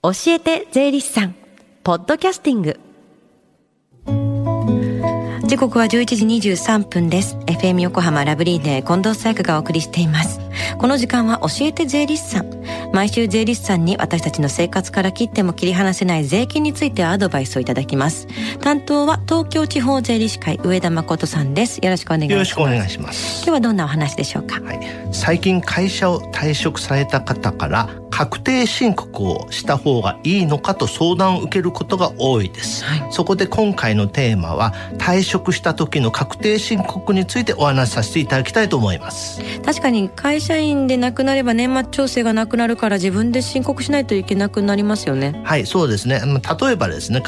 教えて税理士さん。ポッドキャスティング。時刻は11時23分です。FM 横浜ラブリーデー近藤紗友香がお送りしています。この時間は教えて税理士さん。毎週税理士さんに私たちの生活から切っても切り離せない税金についてアドバイスをいただきます。担当は東京地方税理士会上田誠さんです。よろしくお願いします。よろしくお願いします。今日はどんなお話でしょうか、はい、最近会社を退職された方から確定申告をした方がいいのかと相談を受けることが多いです、はい、そこで今回のテーマは退職した時の確定申告についてお話しさせていただきたいと思います。確かに会社員で亡くなれば年末調整がなくなるから自分で申告しないといけなくなりますよね。はいそうですね。例えばですね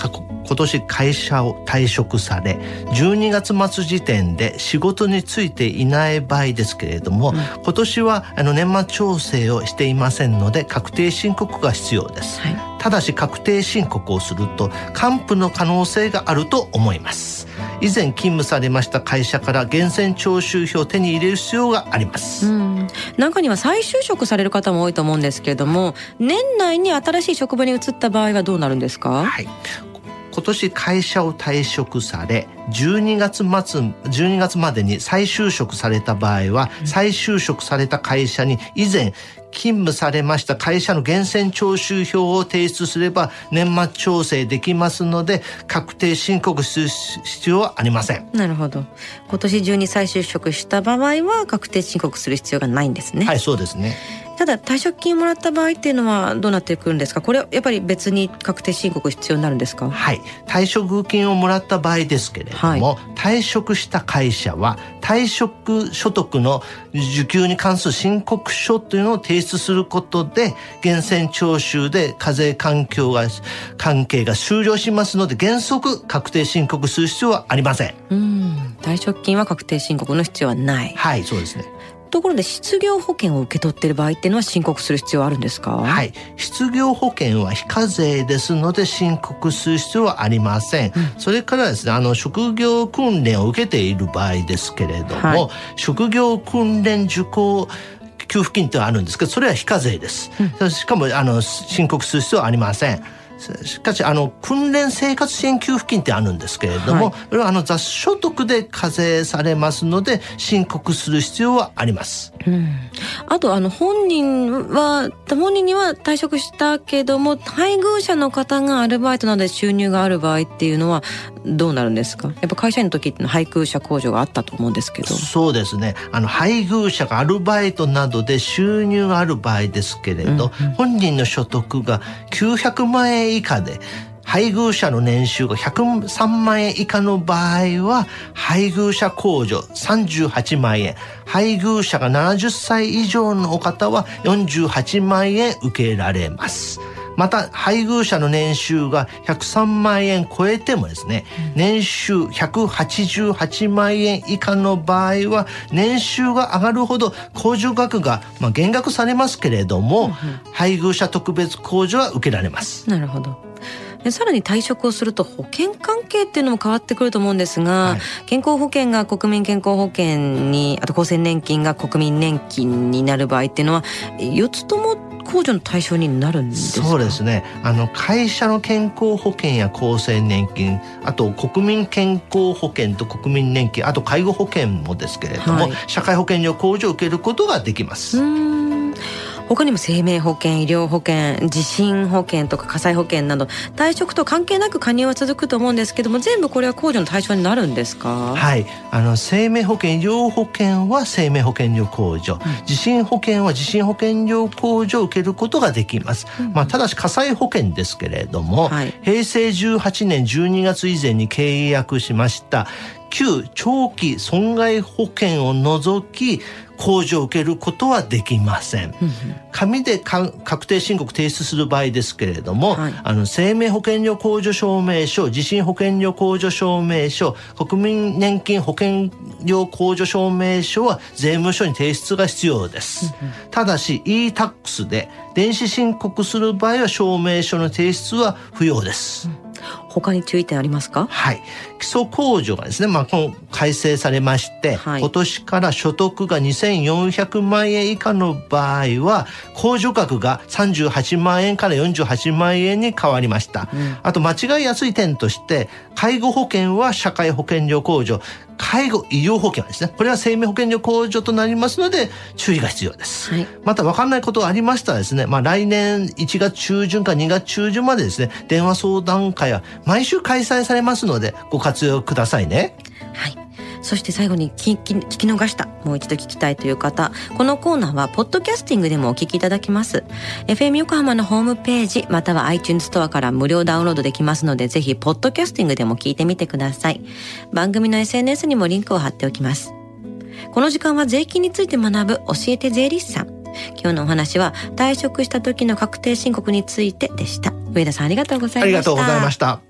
今年会社を退職され12月末時点で仕事に就いていない場合ですけれども、うん、今年はあの年末調整をしていませんので確定申告が必要です、はい、ただし確定申告をすると還付の可能性があると思います以前勤務されました会社から源泉徴収票を手に入れる必要があります、うん、中には再就職される方も多いと思うんですけれども年内に新しい職場に移った場合はどうなるんですか？はい。今年会社を退職され12月末12月までに再就職された場合は再就職された会社に以前勤務されました会社の源泉徴収票を提出すれば年末調整できますので確定申告する必要はありません。なるほど。今年中に再就職した場合は確定申告する必要がないんですね。はいそうですねただ退職金をもらった場合っていうのはどうなってくるんですか？これはやっぱり別に確定申告必要になるんですか？はい。退職金をもらった場合ですけれども、はい、退職した会社は退職所得の受給に関する申告書というのを提出することで源泉徴収で課税環境が関係が終了しますので原則確定申告する必要はありません。うん。退職金は確定申告の必要はない。はいそうですねところで失業保険を受け取っている場合っていうのは申告する必要はあるんですか？はい。失業保険は非課税ですので申告する必要はありません、うん、それからですねあの職業訓練を受けている場合ですけれども、はい、職業訓練受講給付金ってあるんですけどそれは非課税です、うん、しかもあの申告する必要はありませんしかしあの訓練生活支援給付金ってあるんですけれども、はい、これはあの雑所得で課税されますので申告する必要はあります。うん、あとあの本人は本人には退職したけども配偶者の方がアルバイトなどで収入がある場合っていうのはどうなるんですか？やっぱ会社員の時って配偶者控除があったと思うんですけど。そうですね。あの配偶者がアルバイトなどで収入がある場合ですけれど、うんうん、本人の所得が900万円以下で配偶者の年収が103万円以下の場合は、配偶者控除38万円、配偶者が70歳以上の方は48万円受けられます。また配偶者の年収が103万円超えてもですね、年収188万円以下の場合は年収が上がるほど控除額がまあ減額されますけれども、配偶者特別控除は受けられます。なるほど。でさらに退職をすると保険関係っていうのも変わってくると思うんですが、はい、健康保険が国民健康保険にあと厚生年金が国民年金になる場合っていうのは4つとも控除の対象になるんですそうですね。あの会社の健康保険や厚生年金あと国民健康保険と国民年金あと介護保険もですけれども、はい、社会保険料控除を受けることができます。他にも生命保険医療保険地震保険とか火災保険など退職と関係なく加入は続くと思うんですけども全部これは控除の対象になるんですか？はい。あの生命保険医療保険は生命保険料控除、うん、地震保険は地震保険料控除を受けることができます、うん、まあ、ただし火災保険ですけれども、はい、平成18年12月以前に契約しました旧長期損害保険を除き控除を受けることはできません。紙で確定申告提出する場合ですけれども、はい、あの生命保険料控除証明書、地震保険料控除証明書、国民年金保険料控除証明書は税務署に提出が必要です。ただし e-tax で電子申告する場合は証明書の提出は不要です。他に注意点ありますか？はい。基礎控除がですね、まあ、この改正されまして、はい今年から所得が2400万円以下の場合は、控除額が38万円から48万円に変わりました。あと、間違いやすい点として、介護保険は社会保険料控除、介護医療保険はですね、これは生命保険料控除となりますので、注意が必要です。はいまた分かんないことがありましたらですね、まあ来年1月中旬か2月中旬までですね、電話相談会は毎週開催されますので、ご活用くださいね。はい。そして最後に聞き聞き逃した、もう一度聞きたいという方、このコーナーは、ポッドキャスティングでもお聞きいただきます。FM 横浜のホームページ、または iTunes ストアから無料ダウンロードできますので、ぜひ、ポッドキャスティングでも聞いてみてください。番組の SNS にもリンクを貼っておきます。この時間は税金について学ぶ教えて税理士さん。今日のお話は退職した時の確定申告についてでした。上田さんありがとうございました。ありがとうございました。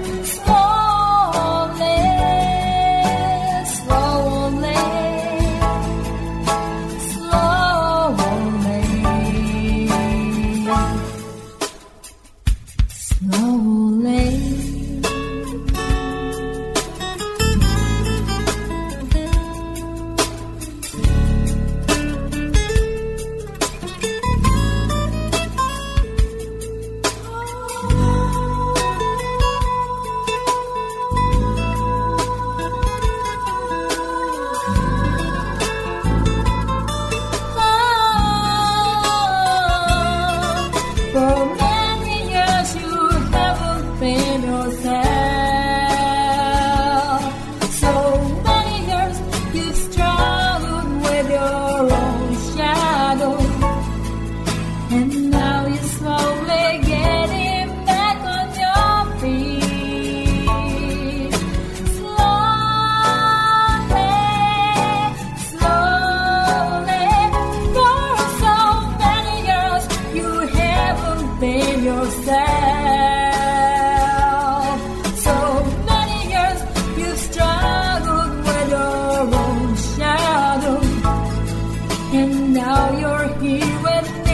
now you're here with me.